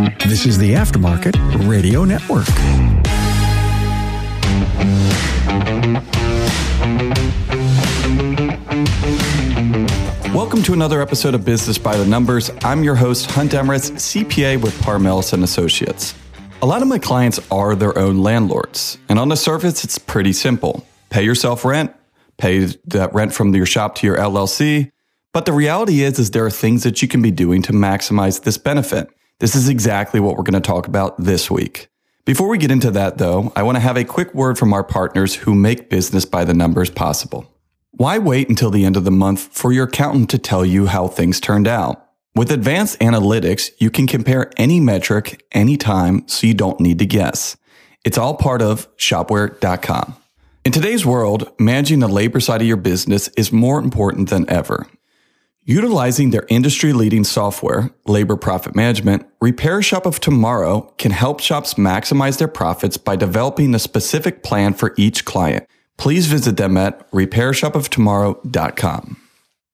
This is the Aftermarket Radio Network. Welcome to another episode of Business by the Numbers. I'm your host, Hunt Demarest, CPA with Parmelis and Associates. A lot of my clients are their own landlords, and on the surface, it's pretty simple. Pay yourself rent, pay that rent from your shop to your LLC. But the reality is, is there are things that you can be doing to maximize this benefit. This is exactly what we're going to talk about this week. Before we get into that though, I want to have a quick word from our partners who make business by the numbers possible. Why wait until the end of the month for your accountant to tell you how things turned out? With advanced analytics, you can compare any metric anytime so you don't need to guess. It's all part of shopware.com. In today's world, managing the labor side of your business is more important than ever. Utilizing their industry leading software, Labor Profit Management, Repair Shop of Tomorrow can help shops maximize their profits by developing a specific plan for each client please visit them at repairshopoftomorrow.com.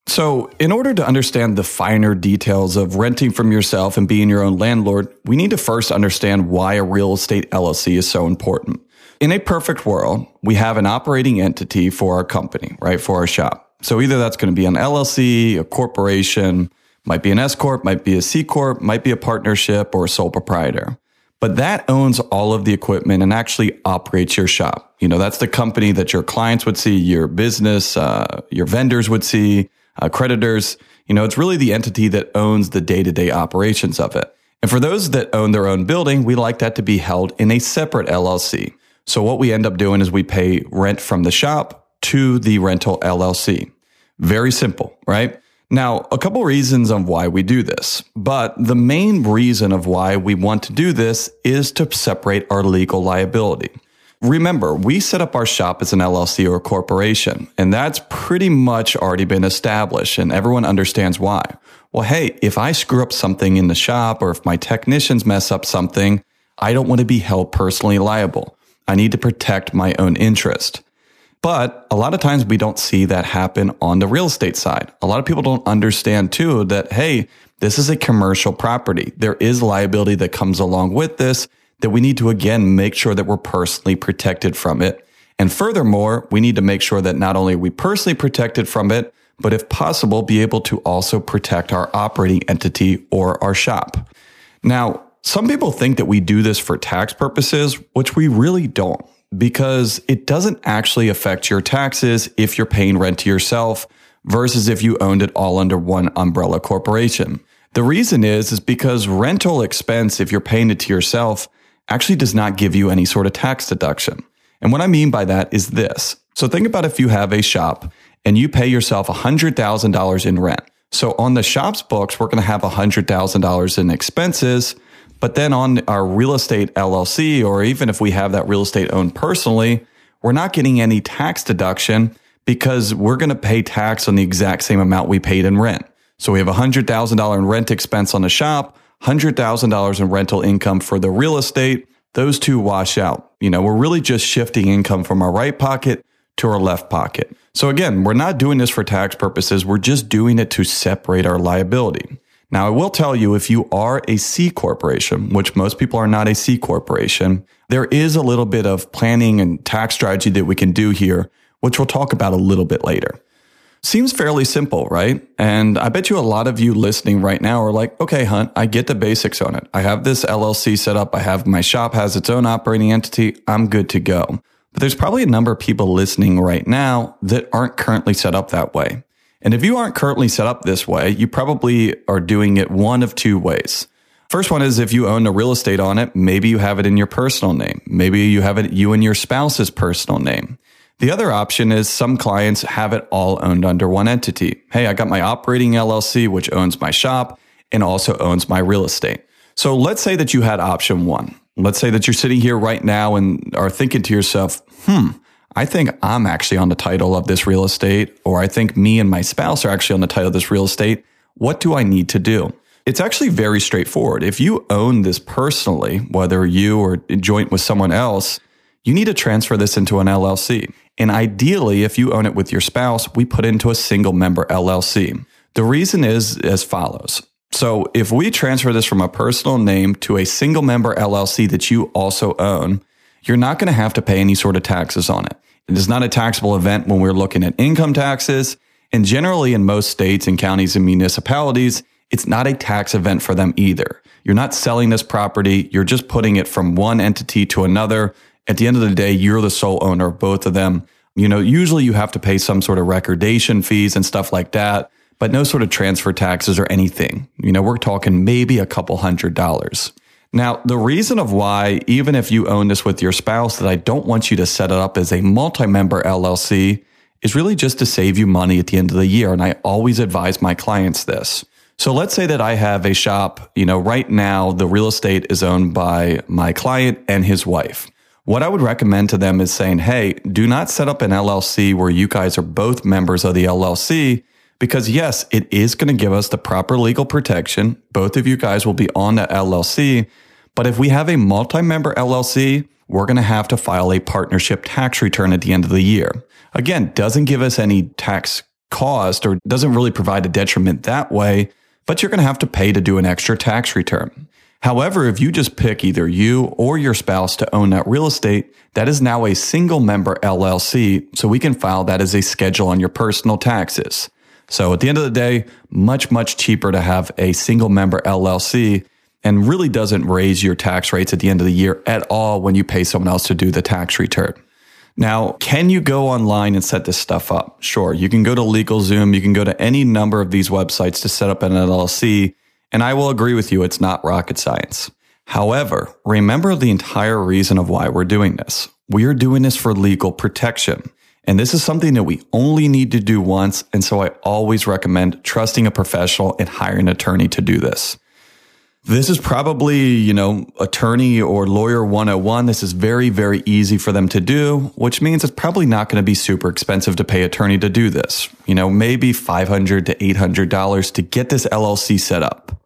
So, in order to understand the finer details of renting from yourself and being your own landlord, we need to first understand why a real estate LLC is so important. In a perfect world, we have an operating entity for our company, right? For our shop. So either that's going to be an LLC, a corporation, might be an S corp, might be a C corp, might be a partnership or a sole proprietor but that owns all of the equipment and actually operates your shop. You know, that's the company that your clients would see, your business, uh, your vendors would see, uh, creditors. You know, it's really the entity that owns the day to day operations of it. And for those that own their own building, we like that to be held in a separate LLC. So what we end up doing is we pay rent from the shop to the rental LLC. Very simple, right? Now, a couple reasons of why we do this, but the main reason of why we want to do this is to separate our legal liability. Remember, we set up our shop as an LLC or a corporation, and that's pretty much already been established, and everyone understands why. Well, hey, if I screw up something in the shop or if my technicians mess up something, I don't want to be held personally liable. I need to protect my own interest. But a lot of times we don't see that happen on the real estate side. A lot of people don't understand too that, hey, this is a commercial property. There is liability that comes along with this that we need to again make sure that we're personally protected from it. And furthermore, we need to make sure that not only are we personally protected from it, but if possible, be able to also protect our operating entity or our shop. Now, some people think that we do this for tax purposes, which we really don't because it doesn't actually affect your taxes if you're paying rent to yourself versus if you owned it all under one umbrella corporation. The reason is, is because rental expense, if you're paying it to yourself, actually does not give you any sort of tax deduction. And what I mean by that is this. So think about if you have a shop and you pay yourself $100,000 in rent. So on the shop's books, we're going to have $100,000 in expenses but then on our real estate LLC, or even if we have that real estate owned personally, we're not getting any tax deduction because we're going to pay tax on the exact same amount we paid in rent. So we have $100,000 in rent expense on the shop, $100,000 in rental income for the real estate. Those two wash out. You know, we're really just shifting income from our right pocket to our left pocket. So again, we're not doing this for tax purposes. We're just doing it to separate our liability. Now, I will tell you if you are a C corporation, which most people are not a C corporation, there is a little bit of planning and tax strategy that we can do here, which we'll talk about a little bit later. Seems fairly simple, right? And I bet you a lot of you listening right now are like, okay, Hunt, I get the basics on it. I have this LLC set up. I have my shop has its own operating entity. I'm good to go. But there's probably a number of people listening right now that aren't currently set up that way. And if you aren't currently set up this way, you probably are doing it one of two ways. First one is if you own a real estate on it, maybe you have it in your personal name. Maybe you have it you and your spouse's personal name. The other option is some clients have it all owned under one entity. Hey, I got my operating LLC, which owns my shop and also owns my real estate. So let's say that you had option one. Let's say that you're sitting here right now and are thinking to yourself, hmm, I think I'm actually on the title of this real estate, or I think me and my spouse are actually on the title of this real estate. What do I need to do? It's actually very straightforward. If you own this personally, whether you or joint with someone else, you need to transfer this into an LLC. And ideally, if you own it with your spouse, we put into a single member LLC. The reason is as follows. So if we transfer this from a personal name to a single member LLC that you also own, you're not going to have to pay any sort of taxes on it. It is not a taxable event when we're looking at income taxes. And generally in most states and counties and municipalities, it's not a tax event for them either. You're not selling this property. You're just putting it from one entity to another. At the end of the day, you're the sole owner of both of them. You know, usually you have to pay some sort of recordation fees and stuff like that, but no sort of transfer taxes or anything. You know, we're talking maybe a couple hundred dollars. Now, the reason of why, even if you own this with your spouse, that I don't want you to set it up as a multi-member LLC is really just to save you money at the end of the year. And I always advise my clients this. So let's say that I have a shop, you know, right now the real estate is owned by my client and his wife. What I would recommend to them is saying, Hey, do not set up an LLC where you guys are both members of the LLC because yes, it is going to give us the proper legal protection. Both of you guys will be on the LLC. But if we have a multi-member LLC, we're going to have to file a partnership tax return at the end of the year. Again, doesn't give us any tax cost or doesn't really provide a detriment that way, but you're going to have to pay to do an extra tax return. However, if you just pick either you or your spouse to own that real estate, that is now a single member LLC. So we can file that as a schedule on your personal taxes. So at the end of the day, much, much cheaper to have a single member LLC and really doesn't raise your tax rates at the end of the year at all when you pay someone else to do the tax return. Now, can you go online and set this stuff up? Sure. You can go to LegalZoom. You can go to any number of these websites to set up an LLC and I will agree with you, it's not rocket science. However, remember the entire reason of why we're doing this. We are doing this for legal protection. And this is something that we only need to do once. And so I always recommend trusting a professional and hiring an attorney to do this. This is probably, you know, attorney or lawyer 101. This is very, very easy for them to do, which means it's probably not going to be super expensive to pay attorney to do this. You know, maybe 500 to $800 to get this LLC set up.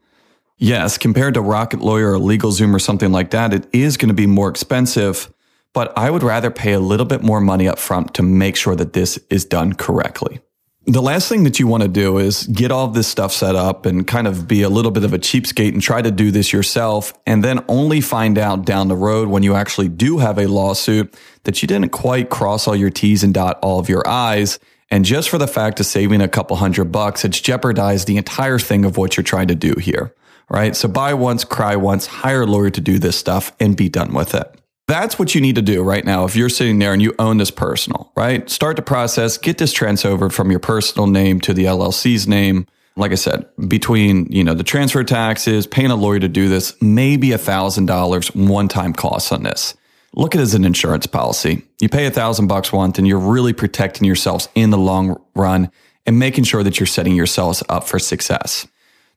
Yes, compared to Rocket Lawyer or LegalZoom or something like that, it is going to be more expensive, but I would rather pay a little bit more money up front to make sure that this is done correctly. The last thing that you want to do is get all this stuff set up and kind of be a little bit of a cheapskate and try to do this yourself and then only find out down the road when you actually do have a lawsuit that you didn't quite cross all your T's and dot all of your I's. And just for the fact of saving a couple hundred bucks, it's jeopardized the entire thing of what you're trying to do here. Right. So buy once, cry once, hire a lawyer to do this stuff and be done with it. That's what you need to do right now. If you're sitting there and you own this personal, right? Start the process, get this transferred from your personal name to the LLC's name. Like I said, between, you know, the transfer taxes, paying a lawyer to do this, maybe a thousand dollars one time cost on this. Look at it as an insurance policy. You pay a thousand bucks once and you're really protecting yourselves in the long run and making sure that you're setting yourselves up for success.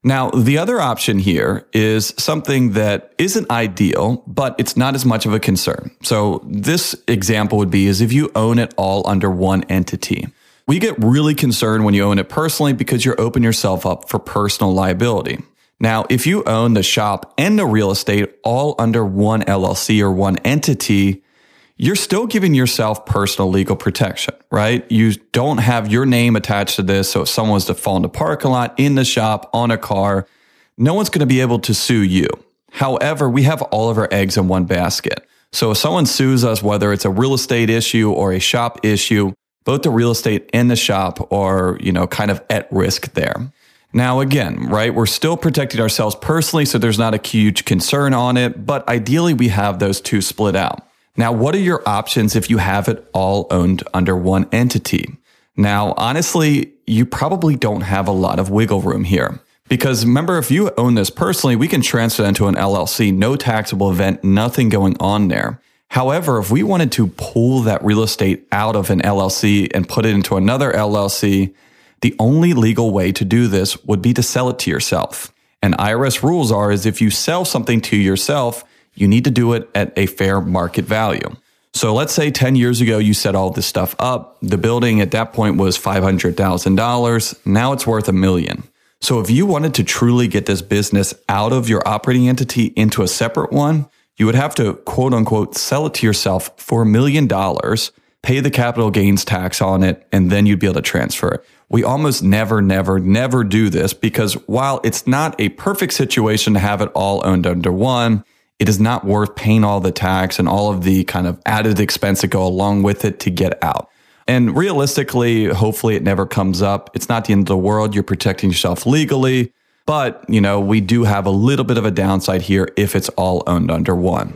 Now, the other option here is something that isn't ideal, but it's not as much of a concern. So this example would be is if you own it all under one entity. We get really concerned when you own it personally because you're opening yourself up for personal liability. Now, if you own the shop and the real estate all under one LLC or one entity, you're still giving yourself personal legal protection, right? You don't have your name attached to this. So if someone was to fall in the parking lot, in the shop, on a car, no one's going to be able to sue you. However, we have all of our eggs in one basket. So if someone sues us, whether it's a real estate issue or a shop issue, both the real estate and the shop are, you know, kind of at risk there. Now, again, right, we're still protecting ourselves personally, so there's not a huge concern on it, but ideally we have those two split out. Now, what are your options if you have it all owned under one entity? Now, honestly, you probably don't have a lot of wiggle room here. Because remember, if you own this personally, we can transfer it into an LLC, no taxable event, nothing going on there. However, if we wanted to pull that real estate out of an LLC and put it into another LLC, the only legal way to do this would be to sell it to yourself. And IRS rules are is if you sell something to yourself, you need to do it at a fair market value. So let's say 10 years ago, you set all this stuff up. The building at that point was $500,000. Now it's worth a million. So if you wanted to truly get this business out of your operating entity into a separate one, you would have to quote unquote sell it to yourself for a million dollars, pay the capital gains tax on it, and then you'd be able to transfer it. we almost never, never, never do this because while it's not a perfect situation to have it all owned under one, it is not worth paying all the tax and all of the kind of added expense that go along with it to get out. And realistically, hopefully it never comes up. It's not the end of the world. You're protecting yourself legally. But, you know, we do have a little bit of a downside here if it's all owned under one.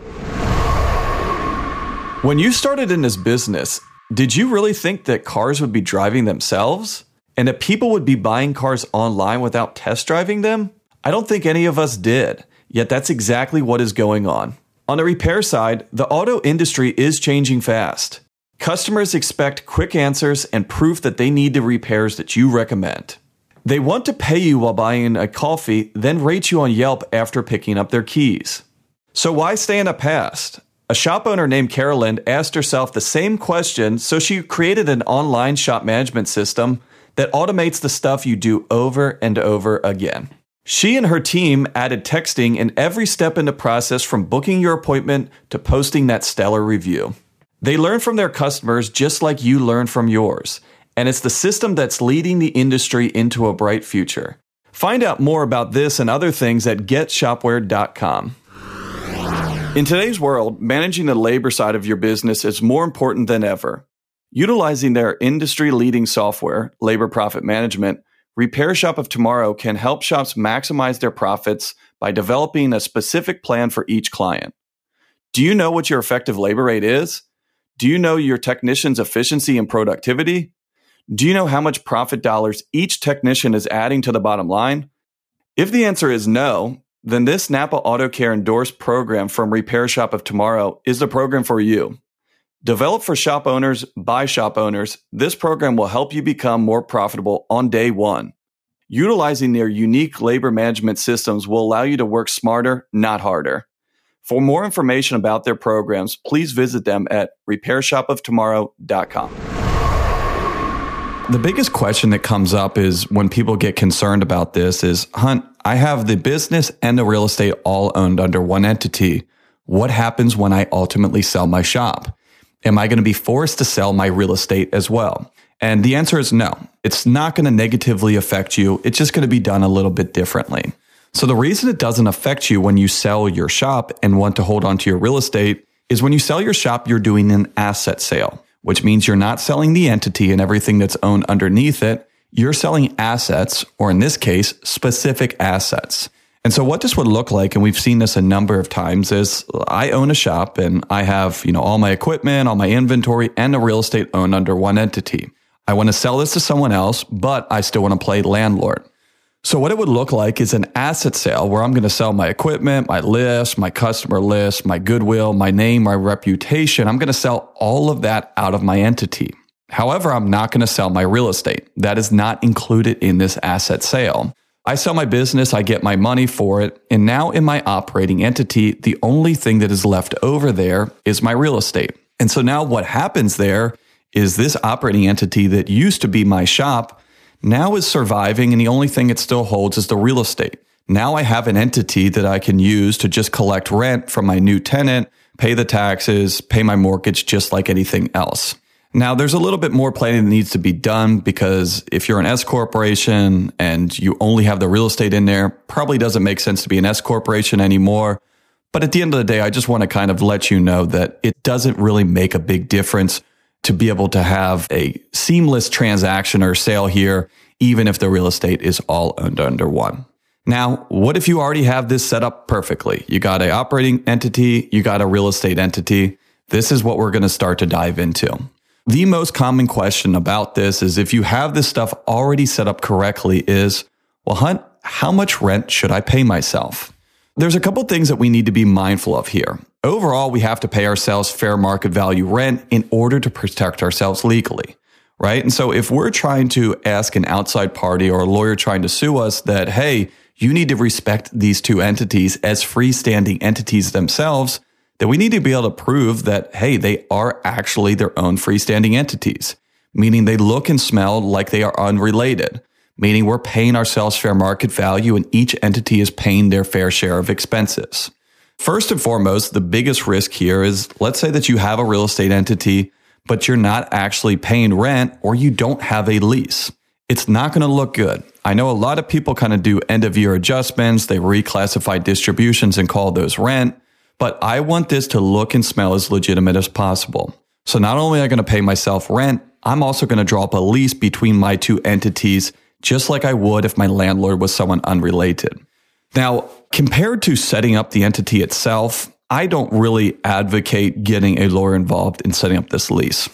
When you started in this business, did you really think that cars would be driving themselves? And that people would be buying cars online without test driving them? I don't think any of us did. Yet that's exactly what is going on. On the repair side, the auto industry is changing fast. Customers expect quick answers and proof that they need the repairs that you recommend. They want to pay you while buying a coffee, then rate you on Yelp after picking up their keys. So why stay in the past? A shop owner named Carolyn asked herself the same question, so she created an online shop management system that automates the stuff you do over and over again. She and her team added texting in every step in the process from booking your appointment to posting that stellar review. They learn from their customers just like you learn from yours, and it's the system that's leading the industry into a bright future. Find out more about this and other things at getshopware.com. In today's world, managing the labor side of your business is more important than ever. Utilizing their industry leading software, Labor Profit Management, Repair Shop of Tomorrow can help shops maximize their profits by developing a specific plan for each client. Do you know what your effective labor rate is? Do you know your technician's efficiency and productivity? Do you know how much profit dollars each technician is adding to the bottom line? If the answer is no, then this Napa Auto Care endorsed program from Repair Shop of Tomorrow is the program for you. Developed for shop owners by shop owners, this program will help you become more profitable on day one. Utilizing their unique labor management systems will allow you to work smarter, not harder. For more information about their programs, please visit them at repairshopoftomorrow.com. The biggest question that comes up is when people get concerned about this is, Hunt, I have the business and the real estate all owned under one entity. What happens when I ultimately sell my shop? Am I going to be forced to sell my real estate as well? And the answer is no. It's not going to negatively affect you. It's just going to be done a little bit differently. So the reason it doesn't affect you when you sell your shop and want to hold on to your real estate is when you sell your shop, you're doing an asset sale, which means you're not selling the entity and everything that's owned underneath it. You're selling assets, or in this case, specific assets. And so what this would look like, and we've seen this a number of times, is I own a shop and I have, you know, all my equipment, all my inventory, and the real estate owned under one entity. I want to sell this to someone else, but I still want to play landlord. So what it would look like is an asset sale where I'm going to sell my equipment, my list, my customer list, my goodwill, my name, my reputation. I'm going to sell all of that out of my entity. However, I'm not going to sell my real estate. That is not included in this asset sale. I sell my business, I get my money for it, and now in my operating entity, the only thing that is left over there is my real estate. And so now what happens there is this operating entity that used to be my shop now is surviving, and the only thing it still holds is the real estate. Now I have an entity that I can use to just collect rent from my new tenant, pay the taxes, pay my mortgage just like anything else. Now, there's a little bit more planning that needs to be done because if you're an S corporation and you only have the real estate in there, probably doesn't make sense to be an S corporation anymore. But at the end of the day, I just want to kind of let you know that it doesn't really make a big difference to be able to have a seamless transaction or sale here, even if the real estate is all owned under one. Now, what if you already have this set up perfectly? You got a operating entity, you got a real estate entity. This is what we're going to start to dive into. The most common question about this is if you have this stuff already set up correctly is, well, Hunt, how much rent should I pay myself? There's a couple things that we need to be mindful of here. Overall, we have to pay ourselves fair market value rent in order to protect ourselves legally, right? And so if we're trying to ask an outside party or a lawyer trying to sue us that, hey, you need to respect these two entities as freestanding entities themselves, that we need to be able to prove that, hey, they are actually their own freestanding entities, meaning they look and smell like they are unrelated, meaning we're paying ourselves fair market value and each entity is paying their fair share of expenses. First and foremost, the biggest risk here is let's say that you have a real estate entity, but you're not actually paying rent or you don't have a lease. it's not going to look good. I know a lot of people kind of do end of year adjustments, they reclassify distributions and call those rent, but I want this to look and smell as legitimate as possible. So not only am I going to pay myself rent, I'm also going to draw up a lease between my two entities, just like I would if my landlord was someone unrelated. Now, compared to setting up the entity itself, I don't really advocate getting a lawyer involved in setting up this lease.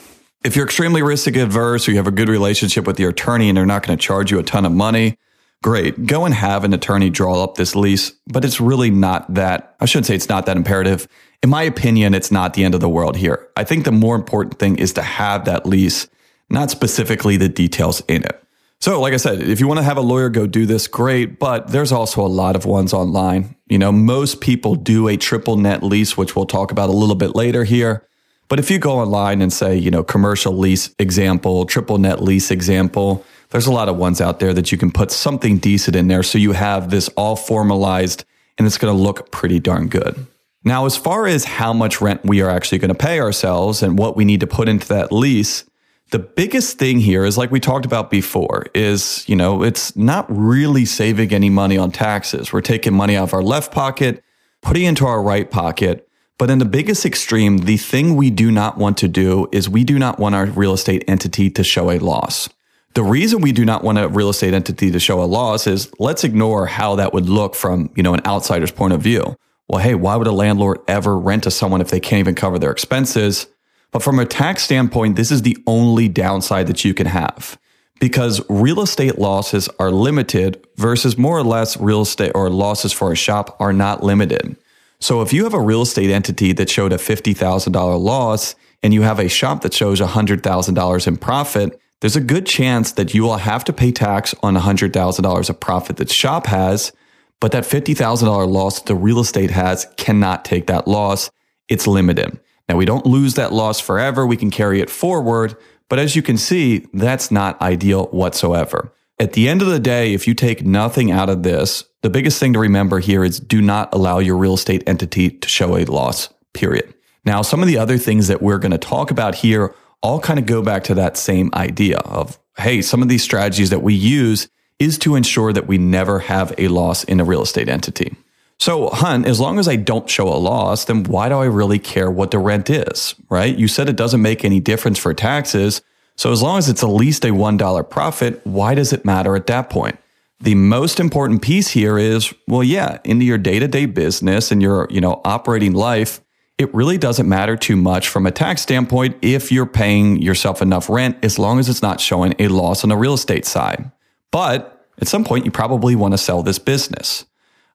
If you're extremely risk adverse or you have a good relationship with your attorney and they're not going to charge you a ton of money, great. Go and have an attorney draw up this lease, but it's really not that, I shouldn't say it's not that imperative. In my opinion, it's not the end of the world here. I think the more important thing is to have that lease, not specifically the details in it. So, like I said, if you want to have a lawyer go do this, great. But there's also a lot of ones online. You know, most people do a triple net lease, which we'll talk about a little bit later here. But if you go online and say, you know, commercial lease example, triple net lease example, there's a lot of ones out there that you can put something decent in there. So you have this all formalized and it's going to look pretty darn good. Now, as far as how much rent we are actually going to pay ourselves and what we need to put into that lease, the biggest thing here is like we talked about before is, you know, it's not really saving any money on taxes. We're taking money out of our left pocket, putting into our right pocket. But in the biggest extreme, the thing we do not want to do is we do not want our real estate entity to show a loss. The reason we do not want a real estate entity to show a loss is let's ignore how that would look from, you know, an outsider's point of view. Well, hey, why would a landlord ever rent to someone if they can't even cover their expenses? But from a tax standpoint, this is the only downside that you can have because real estate losses are limited versus more or less real estate or losses for a shop are not limited. So if you have a real estate entity that showed a $50,000 loss and you have a shop that shows $100,000 in profit, there's a good chance that you will have to pay tax on $100,000 of profit that shop has, but that $50,000 loss that the real estate has cannot take that loss. It's limited. Now we don't lose that loss forever. We can carry it forward. But as you can see, that's not ideal whatsoever. At the end of the day, if you take nothing out of this, the biggest thing to remember here is do not allow your real estate entity to show a loss, period. Now, some of the other things that we're going to talk about here all kind of go back to that same idea of, hey, some of these strategies that we use is to ensure that we never have a loss in a real estate entity. So, Hunt, as long as I don't show a loss, then why do I really care what the rent is, right? You said it doesn't make any difference for taxes. So as long as it's at least a $1 profit, why does it matter at that point? The most important piece here is, well, yeah, into your day-to-day business and your, you know, operating life, it really doesn't matter too much from a tax standpoint if you're paying yourself enough rent as long as it's not showing a loss on the real estate side. But at some point you probably want to sell this business.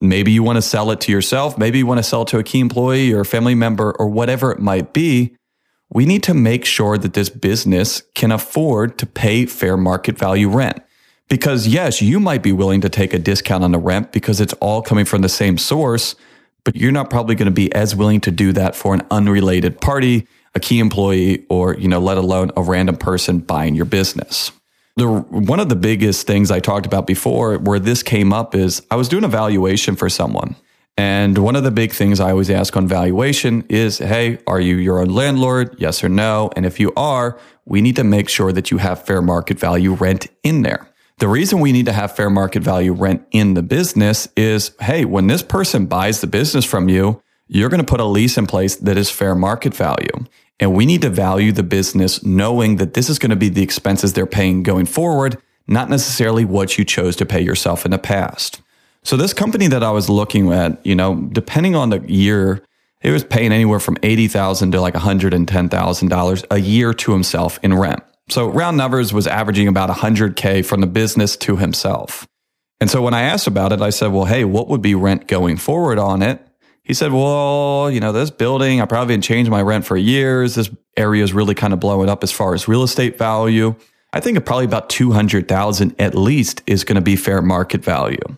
Maybe you want to sell it to yourself, maybe you want to sell it to a key employee or a family member or whatever it might be we need to make sure that this business can afford to pay fair market value rent. Because yes, you might be willing to take a discount on the rent because it's all coming from the same source, but you're not probably going to be as willing to do that for an unrelated party, a key employee, or, you know, let alone a random person buying your business. The, one of the biggest things I talked about before where this came up is I was doing a valuation for someone and one of the big things I always ask on valuation is, Hey, are you your own landlord? Yes or no? And if you are, we need to make sure that you have fair market value rent in there. The reason we need to have fair market value rent in the business is, Hey, when this person buys the business from you, you're going to put a lease in place that is fair market value. And we need to value the business knowing that this is going to be the expenses they're paying going forward, not necessarily what you chose to pay yourself in the past. So this company that I was looking at, you know, depending on the year, it was paying anywhere from 80,000 to like one hundred and ten thousand dollars a year to himself in rent. So round numbers was averaging about hundred k from the business to himself. And so when I asked about it, I said, "Well, hey, what would be rent going forward on it?" He said, "Well, you know, this building, I probably haven't changed my rent for years. This area is really kind of blowing up as far as real estate value. I think probably about two hundred thousand at least is going to be fair market value."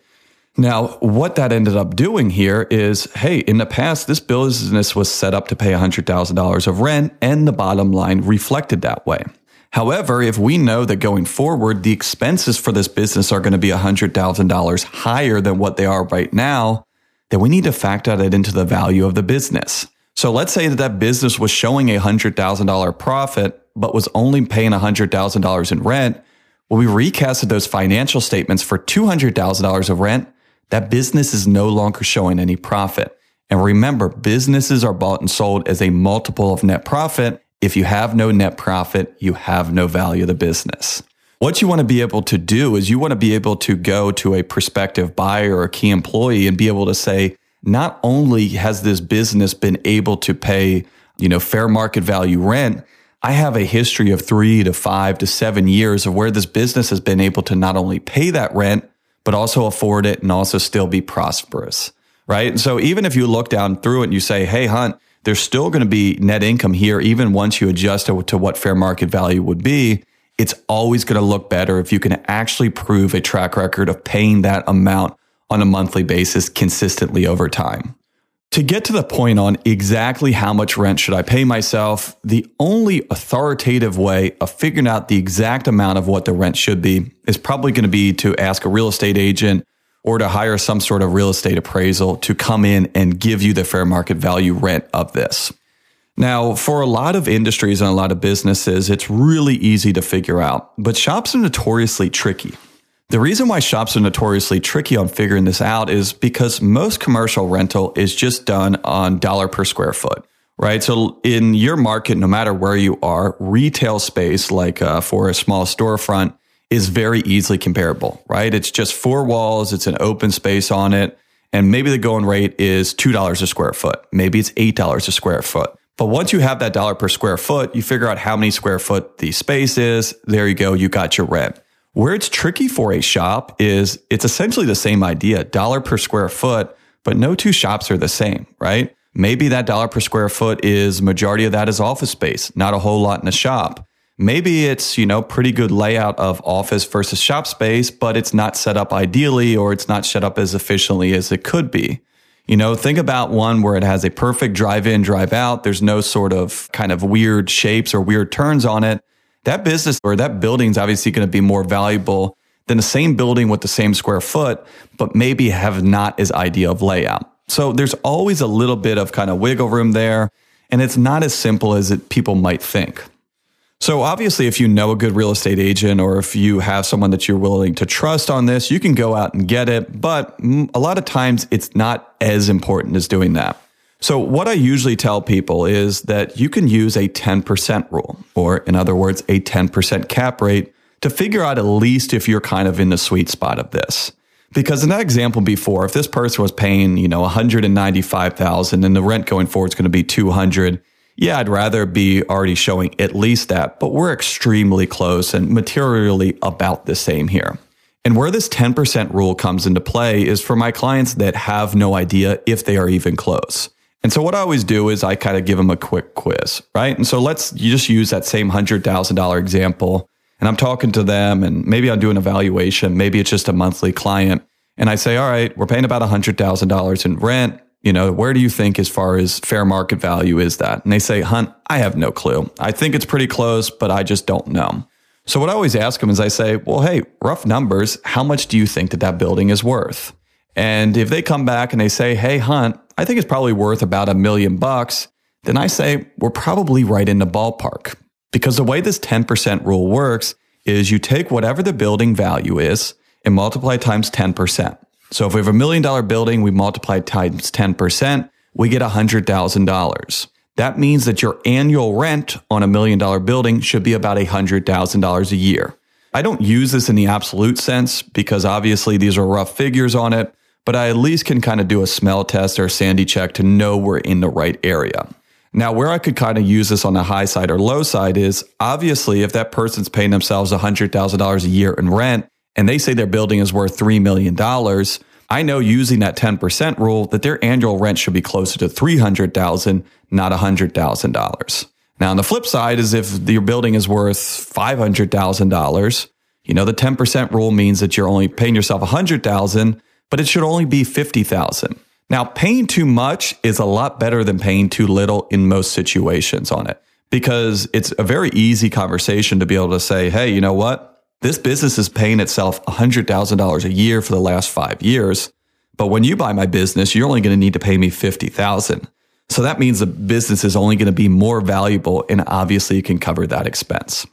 Now, what that ended up doing here is hey, in the past, this business was set up to pay $100,000 of rent, and the bottom line reflected that way. However, if we know that going forward, the expenses for this business are going to be $100,000 higher than what they are right now, then we need to factor that into the value of the business. So let's say that that business was showing a $100,000 profit, but was only paying $100,000 in rent When we recasted those financial statements for $200,000 of rent, that business is no longer showing any profit. And remember, businesses are bought and sold as a multiple of net profit. If you have no net profit, you have no value of the business. What you want to be able to do is you want to be able to go to a prospective buyer or key employee and be able to say, not only has this business been able to pay, you know, fair market value rent, I have a history of three to five to seven years of where this business has been able to not only pay that rent, but also afford it and also still be prosperous. Right. And so even if you look down through it and you say, Hey, Hunt, there's still going to be net income here, even once you adjust it to what fair market value would be. It's always going to look better if you can actually prove a track record of paying that amount on a monthly basis consistently over time. To get to the point on exactly how much rent should I pay myself, the only authoritative way of figuring out the exact amount of what the rent should be is probably going to be to ask a real estate agent or to hire some sort of real estate appraisal to come in and give you the fair market value rent of this. Now, for a lot of industries and a lot of businesses, it's really easy to figure out, but shops are notoriously tricky. The reason why shops are notoriously tricky on figuring this out is because most commercial rental is just done on dollar per square foot, right? So in your market, no matter where you are, retail space, like uh, for a small storefront, is very easily comparable, right? It's just four walls, it's an open space on it, and maybe the going rate is $2 a square foot. Maybe it's $8 a square foot. But once you have that dollar per square foot, you figure out how many square foot the space is. There you go. You got your rent. Where it's tricky for a shop is it's essentially the same idea, dollar per square foot, but no two shops are the same, right? Maybe that dollar per square foot is majority of that is office space, not a whole lot in a shop. Maybe it's, you know, pretty good layout of office versus shop space, but it's not set up ideally or it's not set up as efficiently as it could be. You know, think about one where it has a perfect drive in, drive out. There's no sort of kind of weird shapes or weird turns on it that business or that building is obviously going to be more valuable than the same building with the same square foot, but maybe have not as ideal of layout. So there's always a little bit of kind of wiggle room there. And it's not as simple as it, people might think. So obviously, if you know a good real estate agent or if you have someone that you're willing to trust on this, you can go out and get it. But a lot of times it's not as important as doing that. So, what I usually tell people is that you can use a 10% rule, or in other words, a 10% cap rate to figure out at least if you're kind of in the sweet spot of this. Because in that example before, if this person was paying, you know, 195,000 and the rent going forward is going to be 200, yeah, I'd rather be already showing at least that, but we're extremely close and materially about the same here. And where this 10% rule comes into play is for my clients that have no idea if they are even close. And so what I always do is I kind of give them a quick quiz, right? And so let's you just use that same $100,000 example. And I'm talking to them and maybe I'm doing an evaluation. Maybe it's just a monthly client. And I say, all right, we're paying about $100,000 in rent. You know, where do you think as far as fair market value is that? And they say, Hunt, I have no clue. I think it's pretty close, but I just don't know. So what I always ask them is I say, well, hey, rough numbers, how much do you think that that building is worth? And if they come back and they say, hey, Hunt, I think it's probably worth about a million bucks, then I say we're probably right in the ballpark. Because the way this 10% rule works is you take whatever the building value is and multiply times 10%. So if we have a million dollar building, we multiply times 10%, we get $100,000. That means that your annual rent on a million dollar building should be about $100,000 a year. I don't use this in the absolute sense because obviously these are rough figures on it, but I at least can kind of do a smell test or a sandy check to know we're in the right area. Now, where I could kind of use this on the high side or low side is obviously if that person's paying themselves $100,000 a year in rent and they say their building is worth $3 million, I know using that 10% rule that their annual rent should be closer to 300,000, not $100,000. Now, on the flip side is if your building is worth $500,000, you know, the 10% rule means that you're only paying yourself 100,000 but it should only be 50,000. Now, paying too much is a lot better than paying too little in most situations on it because it's a very easy conversation to be able to say, Hey, you know what? This business is paying itself $100,000 a year for the last five years. But when you buy my business, you're only going to need to pay me 50,000. So that means the business is only going to be more valuable and obviously you can cover that expense.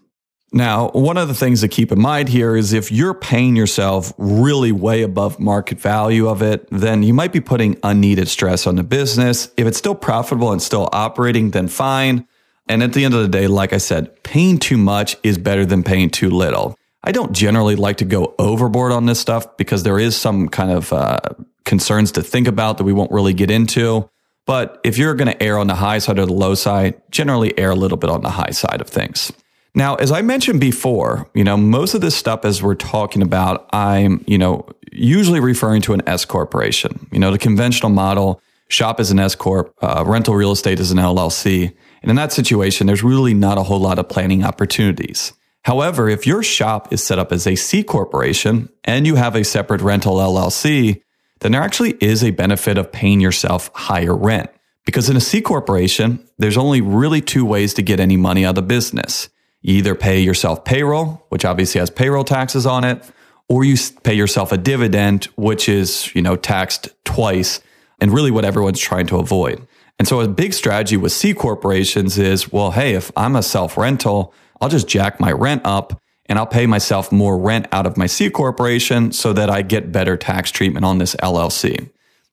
Now, one of the things to keep in mind here is if you're paying yourself really way above market value of it, then you might be putting unneeded stress on the business. If it's still profitable and still operating, then fine. And at the end of the day, like I said, paying too much is better than paying too little. I don't generally like to go overboard on this stuff because there is some kind of uh, concerns to think about that we won't really get into. But if you're going to err on the high side or the low side, generally err a little bit on the high side of things. Now, as I mentioned before, you know, most of this stuff as we're talking about, I'm, you know, usually referring to an S corporation. You know, the conventional model, shop is an S corp, uh, rental real estate is an LLC. And in that situation, there's really not a whole lot of planning opportunities. However, if your shop is set up as a C corporation and you have a separate rental LLC, then there actually is a benefit of paying yourself higher rent. Because in a C corporation, there's only really two ways to get any money out of the business. You either pay yourself payroll, which obviously has payroll taxes on it, or you pay yourself a dividend, which is, you know, taxed twice and really what everyone's trying to avoid. And so a big strategy with C corporations is, well, hey, if I'm a self rental, I'll just jack my rent up and I'll pay myself more rent out of my C corporation so that I get better tax treatment on this LLC.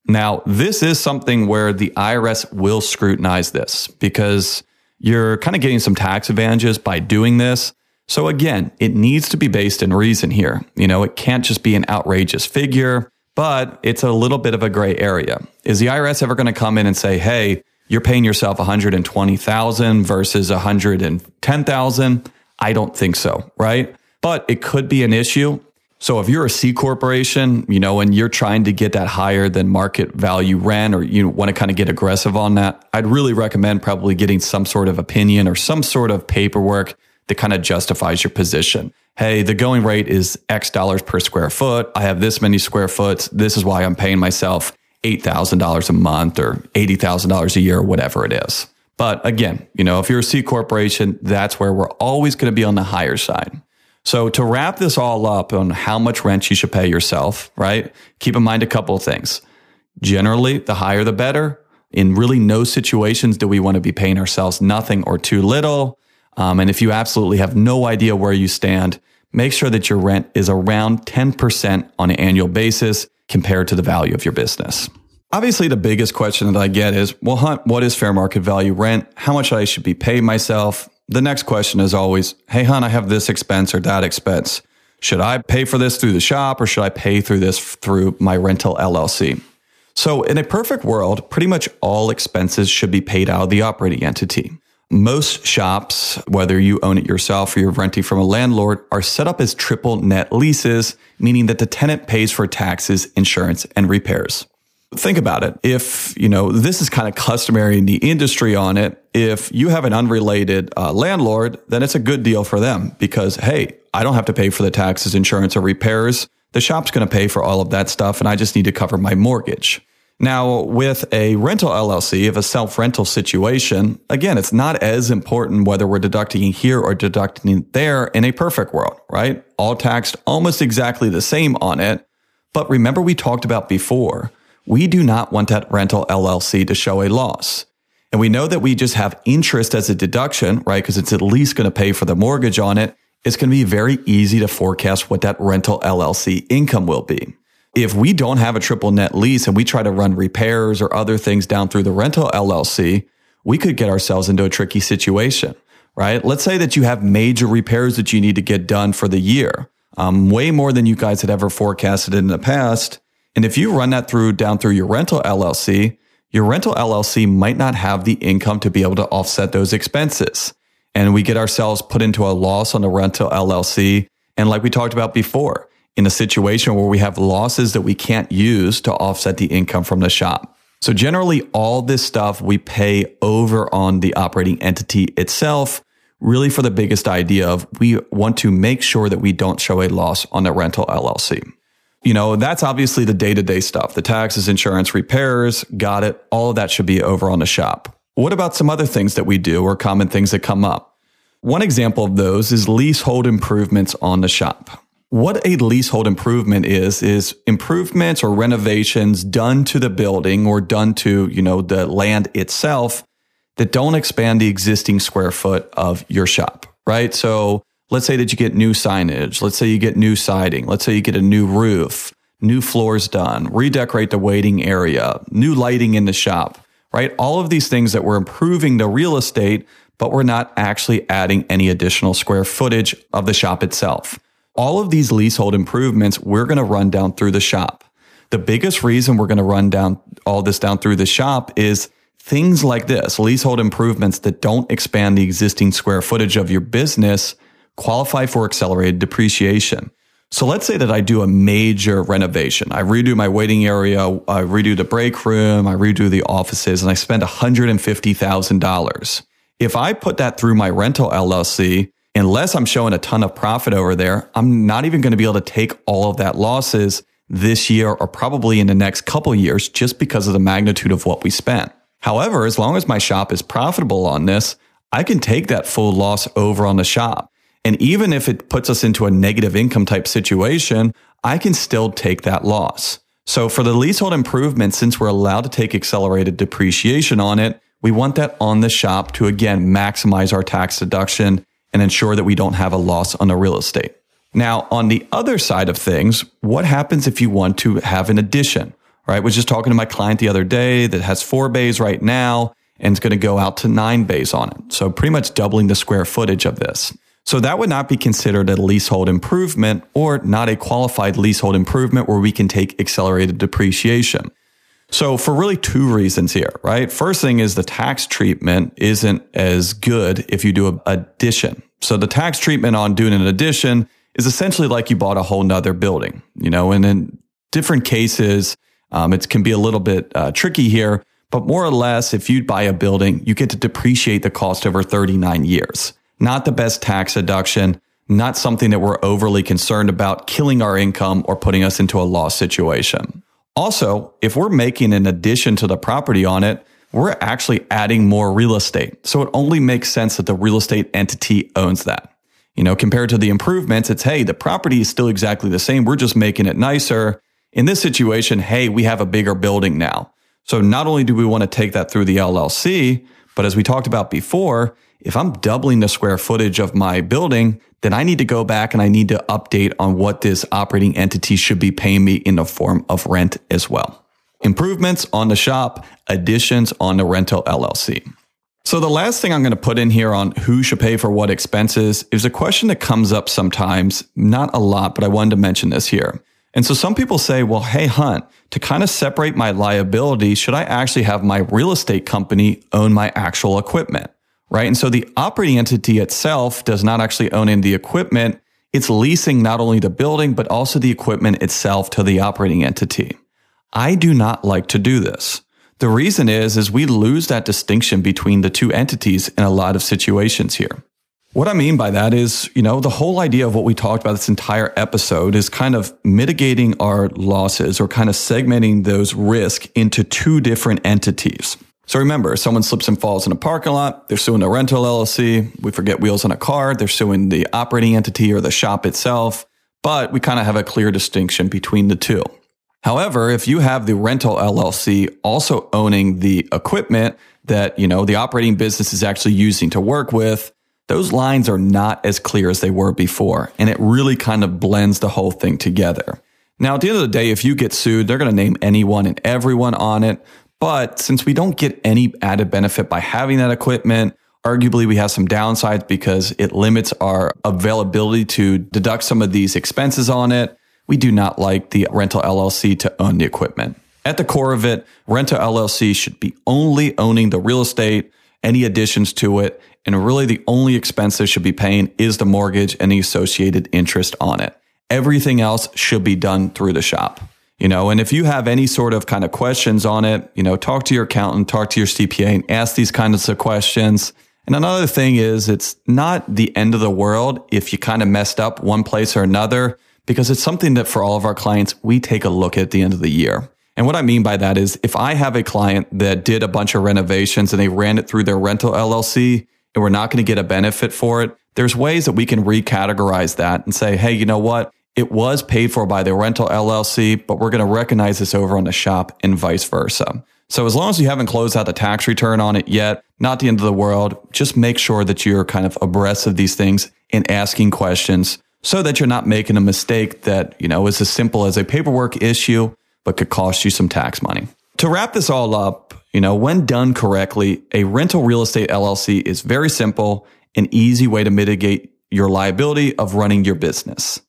Now, this is something where the IRS will scrutinize this because you're kind of getting some tax advantages by doing this. So again, it needs to be based in reason here. You know, it can't just be an outrageous figure, but it's a little bit of a gray area. Is the IRS ever going to come in and say, "Hey, you're paying yourself 120,000 versus 110,000?" I don't think so, right? But it could be an issue. So if you're a C corporation, you know, and you're trying to get that higher than market value rent or you want to kind of get aggressive on that, I'd really recommend probably getting some sort of opinion or some sort of paperwork that kind of justifies your position. Hey, the going rate is X dollars per square foot. I have this many square foot. This is why I'm paying myself $8,000 a month or $80,000 a year, whatever it is. But again, you know, if you're a C corporation, that's where we're always going to be on the higher side. So to wrap this all up on how much rent you should pay yourself, right? Keep in mind a couple of things. Generally, the higher the better. In really no situations do we want to be paying ourselves nothing or too little. Um, and if you absolutely have no idea where you stand, make sure that your rent is around 10% on an annual basis compared to the value of your business. Obviously, the biggest question that I get is, well, Hunt, what is fair market value rent? How much I should be paying myself? the next question is always, Hey, Hunt, I have this expense or that expense. Should I pay for this through the shop or should I pay through this through my rental LLC? So in a perfect world, pretty much all expenses should be paid out of the operating entity. Most shops, whether you own it yourself or you're renting from a landlord, are set up as triple net leases, meaning that the tenant pays for taxes, insurance, and repairs. Think about it. If, you know, this is kind of customary in the industry on it. If you have an unrelated uh, landlord, then it's a good deal for them because, hey, I don't have to pay for the taxes, insurance, or repairs. The shop's going to pay for all of that stuff, and I just need to cover my mortgage. Now, with a rental LLC, if a self rental situation, again, it's not as important whether we're deducting here or deducting there in a perfect world, right? All taxed almost exactly the same on it. But remember, we talked about before we do not want that rental LLC to show a loss. And we know that we just have interest as a deduction, right? Because it's at least going to pay for the mortgage on it. It's going to be very easy to forecast what that rental LLC income will be. If we don't have a triple net lease and we try to run repairs or other things down through the rental LLC, we could get ourselves into a tricky situation, right? Let's say that you have major repairs that you need to get done for the year, um, way more than you guys had ever forecasted in the past. And if you run that through down through your rental LLC, your rental LLC might not have the income to be able to offset those expenses. And we get ourselves put into a loss on the rental LLC. And like we talked about before, in a situation where we have losses that we can't use to offset the income from the shop. So generally all this stuff we pay over on the operating entity itself, really for the biggest idea of we want to make sure that we don't show a loss on the rental LLC. You know, that's obviously the day to day stuff. The taxes, insurance, repairs, got it. All of that should be over on the shop. What about some other things that we do or common things that come up? One example of those is leasehold improvements on the shop. What a leasehold improvement is, is improvements or renovations done to the building or done to, you know, the land itself that don't expand the existing square foot of your shop, right? So let's say that you get new signage. Let's say you get new siding. Let's say you get a new roof, new floors done, redecorate the waiting area, new lighting in the shop, right? All of these things that we're improving the real estate, but we're not actually adding any additional square footage of the shop itself. All of these leasehold improvements, we're going to run down through the shop. The biggest reason we're going to run down all this down through the shop is things like this, leasehold improvements that don't expand the existing square footage of your business qualify for accelerated depreciation. So let's say that I do a major renovation. I redo my waiting area, I redo the break room, I redo the offices, and I spend $150,000. If I put that through my rental LLC, unless I'm showing a ton of profit over there, I'm not even going to be able to take all of that losses this year or probably in the next couple years just because of the magnitude of what we spent. However, as long as my shop is profitable on this, I can take that full loss over on the shop. And even if it puts us into a negative income type situation, I can still take that loss. So for the leasehold improvement, since we're allowed to take accelerated depreciation on it, we want that on the shop to again maximize our tax deduction and ensure that we don't have a loss on the real estate. Now, on the other side of things, what happens if you want to have an addition? Right? I was just talking to my client the other day that has four bays right now and it's going to go out to nine bays on it. So pretty much doubling the square footage of this. So that would not be considered a leasehold improvement or not a qualified leasehold improvement where we can take accelerated depreciation. So for really two reasons here, right? First thing is the tax treatment isn't as good if you do an addition. So the tax treatment on doing an addition is essentially like you bought a whole nother building, you know, and in different cases, um, it can be a little bit uh, tricky here, but more or less, if you buy a building, you get to depreciate the cost over 39 years not the best tax deduction, not something that we're overly concerned about killing our income or putting us into a loss situation. Also, if we're making an addition to the property on it, we're actually adding more real estate. So it only makes sense that the real estate entity owns that. You know, compared to the improvements, it's, hey, the property is still exactly the same. We're just making it nicer. In this situation, hey, we have a bigger building now. So not only do we want to take that through the LLC, but as we talked about before, if I'm doubling the square footage of my building, then I need to go back and I need to update on what this operating entity should be paying me in the form of rent as well. Improvements on the shop, additions on the rental LLC. So the last thing I'm going to put in here on who should pay for what expenses is a question that comes up sometimes, not a lot, but I wanted to mention this here. And so some people say, well, hey, Hunt, to kind of separate my liability, should I actually have my real estate company own my actual equipment? Right? And so the operating entity itself does not actually own in the equipment. It's leasing not only the building, but also the equipment itself to the operating entity. I do not like to do this. The reason is, is we lose that distinction between the two entities in a lot of situations here. What I mean by that is, you know, the whole idea of what we talked about this entire episode is kind of mitigating our losses or kind of segmenting those risk into two different entities. So remember, someone slips and falls in a parking lot, they're suing the rental LLC. We forget wheels on a car, they're suing the operating entity or the shop itself. But we kind of have a clear distinction between the two. However, if you have the rental LLC also owning the equipment that, you know, the operating business is actually using to work with, those lines are not as clear as they were before. And it really kind of blends the whole thing together. Now, at the end of the day, if you get sued, they're going to name anyone and everyone on it. But since we don't get any added benefit by having that equipment, arguably we have some downsides because it limits our availability to deduct some of these expenses on it. We do not like the rental LLC to own the equipment. At the core of it, rental LLC should be only owning the real estate, any additions to it, and really the only expense they should be paying is the mortgage and the associated interest on it. Everything else should be done through the shop you know and if you have any sort of kind of questions on it you know talk to your accountant talk to your cpa and ask these kinds of questions and another thing is it's not the end of the world if you kind of messed up one place or another because it's something that for all of our clients we take a look at the end of the year and what I mean by that is if I have a client that did a bunch of renovations and they ran it through their rental LLC and we're not going to get a benefit for it, there's ways that we can recategorize that and say, hey, you know what? It was paid for by the rental LLC, but we're going to recognize this over on the shop and vice versa. So as long as you haven't closed out the tax return on it yet, not the end of the world. Just make sure that you're kind of abreast of these things and asking questions so that you're not making a mistake that, you know, is as simple as a paperwork issue, but could cost you some tax money. To wrap this all up, you know, when done correctly, a rental real estate LLC is very simple, an easy way to mitigate your liability of running your business.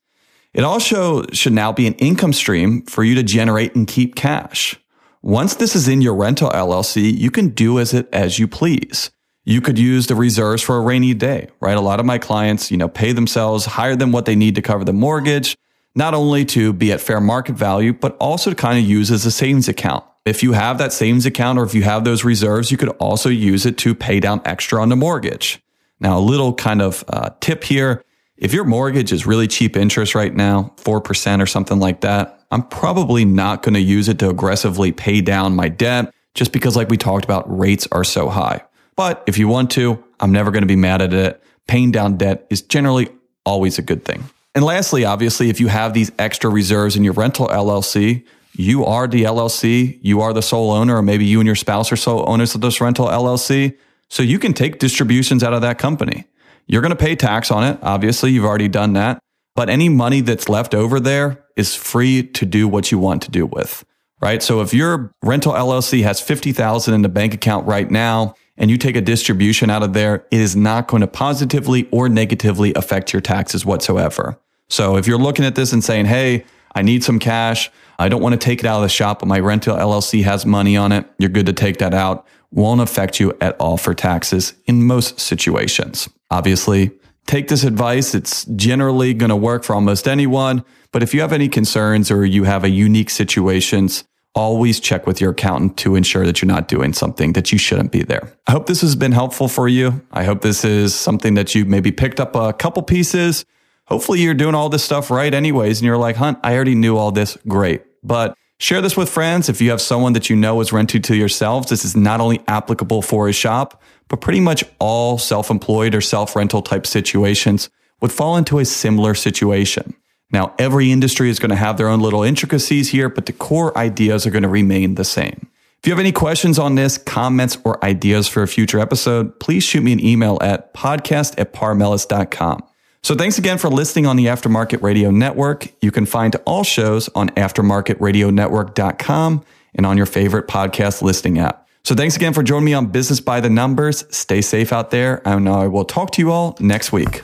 It also should now be an income stream for you to generate and keep cash. Once this is in your rental LLC, you can do as it as you please. You could use the reserves for a rainy day, right? A lot of my clients, you know, pay themselves higher than what they need to cover the mortgage, not only to be at fair market value, but also to kind of use as a savings account. If you have that savings account or if you have those reserves, you could also use it to pay down extra on the mortgage. Now, a little kind of uh, tip here. If your mortgage is really cheap interest right now, 4% or something like that, I'm probably not going to use it to aggressively pay down my debt just because, like we talked about, rates are so high. But if you want to, I'm never going to be mad at it. Paying down debt is generally always a good thing. And lastly, obviously, if you have these extra reserves in your rental LLC, you are the LLC, you are the sole owner, or maybe you and your spouse are sole owners of this rental LLC. So you can take distributions out of that company. You're going to pay tax on it. Obviously, you've already done that. But any money that's left over there is free to do what you want to do with, right? So if your rental LLC has 50,000 in the bank account right now and you take a distribution out of there, it is not going to positively or negatively affect your taxes whatsoever. So if you're looking at this and saying, Hey, I need some cash. I don't want to take it out of the shop, but my rental LLC has money on it. You're good to take that out. Won't affect you at all for taxes in most situations. Obviously, take this advice. It's generally going to work for almost anyone. But if you have any concerns or you have a unique situations, always check with your accountant to ensure that you're not doing something that you shouldn't be there. I hope this has been helpful for you. I hope this is something that you maybe picked up a couple pieces. Hopefully you're doing all this stuff right anyways. And you're like, Hunt, I already knew all this. Great. But share this with friends. If you have someone that you know is renting to yourselves, this is not only applicable for a shop, but pretty much all self-employed or self-rental type situations would fall into a similar situation. Now, every industry is going to have their own little intricacies here, but the core ideas are going to remain the same. If you have any questions on this, comments, or ideas for a future episode, please shoot me an email at podcast at parmelis.com. So thanks again for listening on the Aftermarket Radio Network. You can find all shows on aftermarketradionetwork.com and on your favorite podcast listing app. So thanks again for joining me on Business by the Numbers. Stay safe out there, and I will talk to you all next week.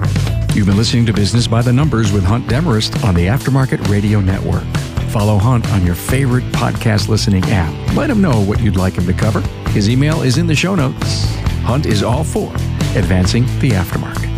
You've been listening to Business by the Numbers with Hunt Demarest on the Aftermarket Radio Network. Follow Hunt on your favorite podcast listening app. Let him know what you'd like him to cover. His email is in the show notes. Hunt is all for advancing the aftermarket.